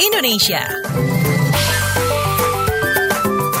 Indonesia.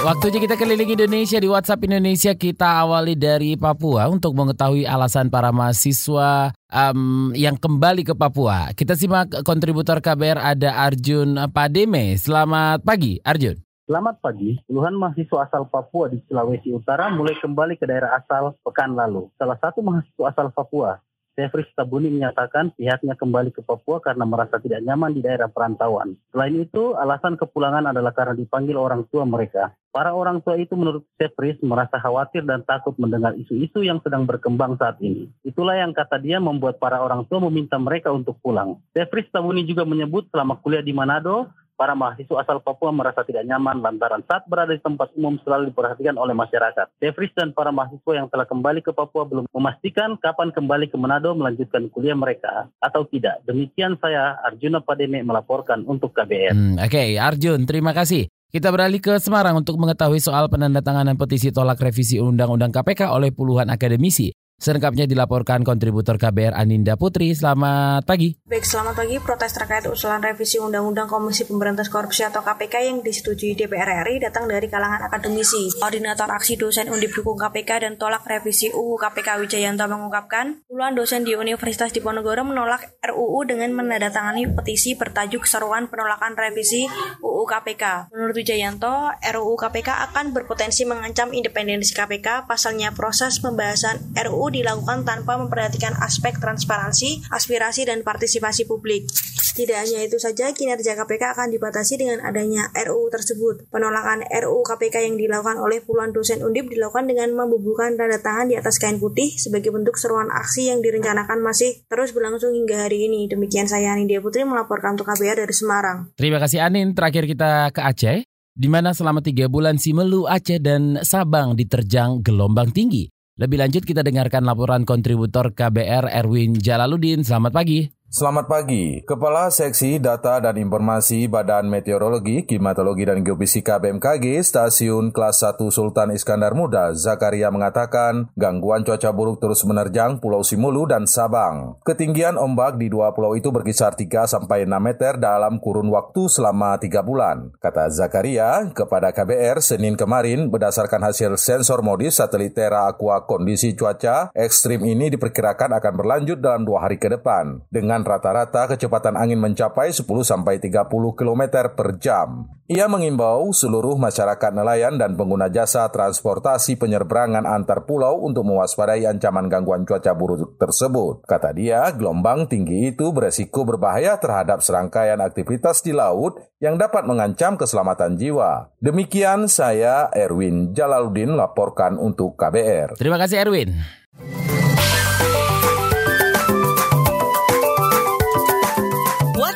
Waktunya kita keliling Indonesia di WhatsApp Indonesia kita awali dari Papua untuk mengetahui alasan para mahasiswa um, yang kembali ke Papua. Kita simak kontributor KBR ada Arjun Pademe. Selamat pagi Arjun. Selamat pagi, puluhan mahasiswa asal Papua di Sulawesi Utara mulai kembali ke daerah asal pekan lalu. Salah satu mahasiswa asal Papua, Jeffrey Stabuni menyatakan pihaknya kembali ke Papua karena merasa tidak nyaman di daerah perantauan. Selain itu, alasan kepulangan adalah karena dipanggil orang tua mereka. Para orang tua itu menurut Jeffrey merasa khawatir dan takut mendengar isu-isu yang sedang berkembang saat ini. Itulah yang kata dia membuat para orang tua meminta mereka untuk pulang. Jeffrey Stabuni juga menyebut selama kuliah di Manado, para mahasiswa asal Papua merasa tidak nyaman lantaran saat berada di tempat umum selalu diperhatikan oleh masyarakat. Devris dan para mahasiswa yang telah kembali ke Papua belum memastikan kapan kembali ke Manado melanjutkan kuliah mereka atau tidak. Demikian saya Arjuna Pademe melaporkan untuk KBR. Hmm, Oke, okay. Arjun, terima kasih. Kita beralih ke Semarang untuk mengetahui soal penandatanganan petisi tolak revisi Undang-Undang KPK oleh puluhan akademisi. Selengkapnya dilaporkan kontributor KBR Aninda Putri. Selamat pagi. Baik, selamat pagi. Protes terkait usulan revisi Undang-Undang Komisi Pemberantas Korupsi atau KPK yang disetujui DPR RI datang dari kalangan akademisi. Koordinator Aksi Dosen Undip Dukung KPK dan tolak revisi UU KPK Wijayanto mengungkapkan, puluhan dosen di Universitas Diponegoro menolak RUU dengan menandatangani petisi bertajuk Seruan Penolakan Revisi UU KPK. Menurut Wijayanto, RUU KPK akan berpotensi mengancam independensi KPK, pasalnya proses pembahasan RUU dilakukan tanpa memperhatikan aspek transparansi, aspirasi, dan partisipasi publik. Tidak hanya itu saja, kinerja KPK akan dibatasi dengan adanya RUU tersebut. Penolakan RUU KPK yang dilakukan oleh puluhan dosen undip dilakukan dengan membubuhkan tanda tangan di atas kain putih sebagai bentuk seruan aksi yang direncanakan masih terus berlangsung hingga hari ini. Demikian saya Anindya Putri melaporkan untuk KBR dari Semarang. Terima kasih Anin. Terakhir kita ke Aceh, di mana selama tiga bulan Simelu, Aceh, dan Sabang diterjang gelombang tinggi. Lebih lanjut kita dengarkan laporan kontributor KBR Erwin Jalaluddin. Selamat pagi. Selamat pagi. Kepala Seksi Data dan Informasi Badan Meteorologi, Klimatologi dan Geofisika BMKG Stasiun Kelas 1 Sultan Iskandar Muda, Zakaria mengatakan gangguan cuaca buruk terus menerjang Pulau Simulu dan Sabang. Ketinggian ombak di dua pulau itu berkisar 3 sampai 6 meter dalam kurun waktu selama 3 bulan. Kata Zakaria kepada KBR Senin kemarin berdasarkan hasil sensor modis satelit Terra Aqua kondisi cuaca ekstrim ini diperkirakan akan berlanjut dalam dua hari ke depan. Dengan dengan rata-rata kecepatan angin mencapai 10-30 km per jam. Ia mengimbau seluruh masyarakat nelayan dan pengguna jasa transportasi penyeberangan antar pulau untuk mewaspadai ancaman gangguan cuaca buruk tersebut. Kata dia, gelombang tinggi itu beresiko berbahaya terhadap serangkaian aktivitas di laut yang dapat mengancam keselamatan jiwa. Demikian saya Erwin Jalaluddin laporkan untuk KBR. Terima kasih Erwin.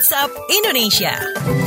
WhatsApp Indonesia.